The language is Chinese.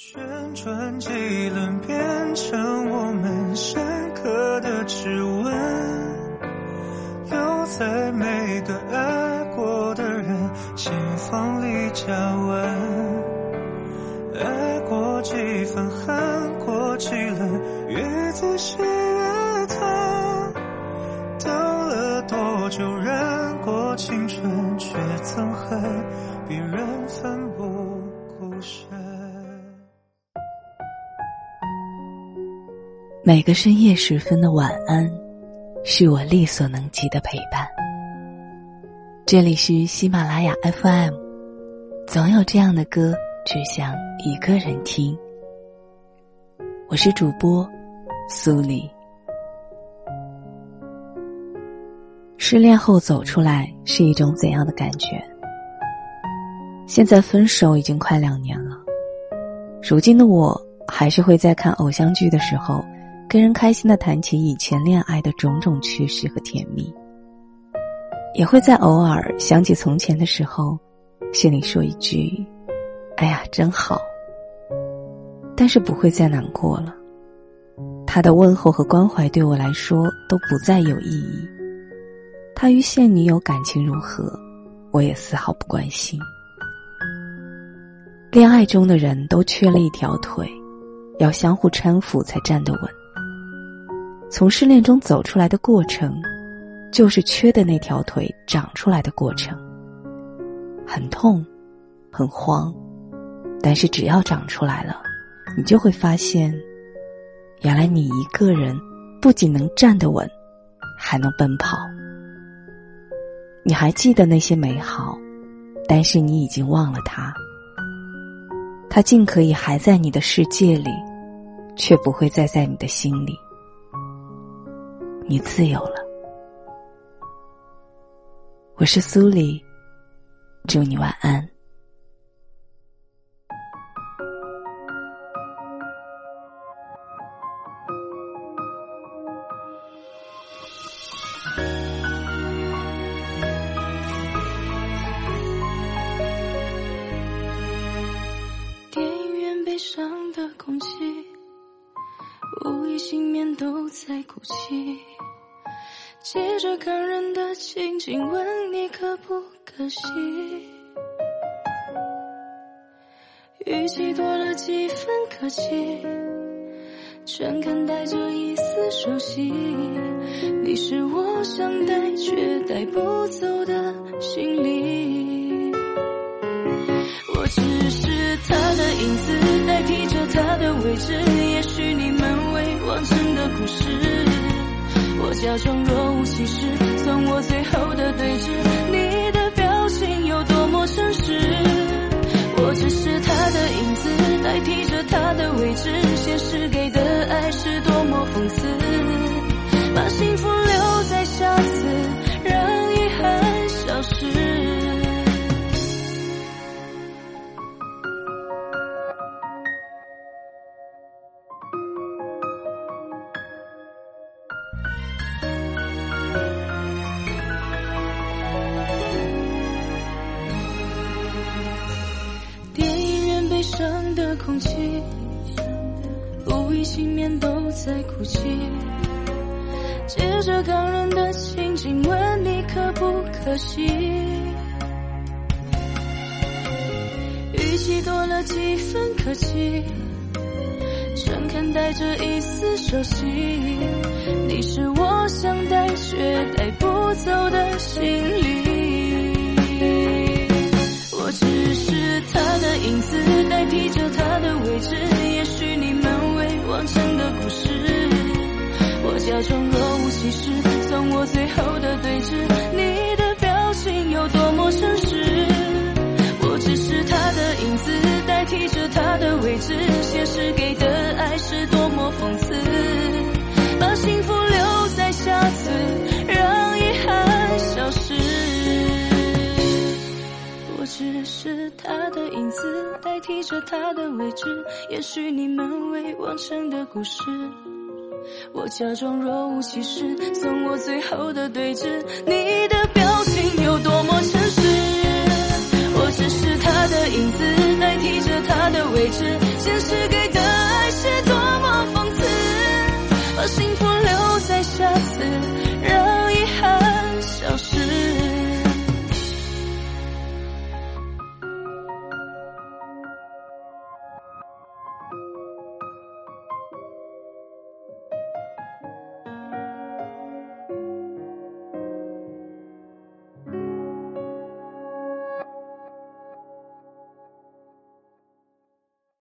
旋转几轮，变成我们深刻的指纹，留在每个爱过的人心房里加温。爱过几分，恨过几轮，越仔细越疼。等了多久，每个深夜时分的晚安，是我力所能及的陪伴。这里是喜马拉雅 FM，总有这样的歌，只想一个人听。我是主播苏黎。失恋后走出来是一种怎样的感觉？现在分手已经快两年了，如今的我还是会在看偶像剧的时候。跟人开心的谈起以前恋爱的种种趣事和甜蜜，也会在偶尔想起从前的时候，心里说一句：“哎呀，真好。”但是不会再难过了。他的问候和关怀对我来说都不再有意义。他与现女友感情如何，我也丝毫不关心。恋爱中的人都缺了一条腿，要相互搀扶才站得稳。从失恋中走出来的过程，就是缺的那条腿长出来的过程。很痛，很慌，但是只要长出来了，你就会发现，原来你一个人不仅能站得稳，还能奔跑。你还记得那些美好，但是你已经忘了他。他尽可以还在你的世界里，却不会再在你的心里。你自由了，我是苏黎，祝你晚安。电影院悲伤的空气，无一幸免都在哭泣。借着感人的情景，问你可不可惜？语气多了几分客气，诚恳带着一丝熟悉。你是我想带却带不走的行李。我只是他的影子，代替着他的位置。我假装若无其事，算我最后的对峙。你的表情有多么诚实？我只是他的影子，代替着他的位置。现实给伤的空气，无一幸免都在哭泣。借着感人的心情，问你可不可惜？语气多了几分客气，诚恳带着一丝熟悉。你是我想带却带不走也许你们未完成的故事，我假装若无其事，算我最后的对峙。你提，着他的位置。也许你们未完成的故事，我假装若无其事，送我最后的对峙。你的表情有多么诚实？我只是他的影子，代替着他的位置。现实给的。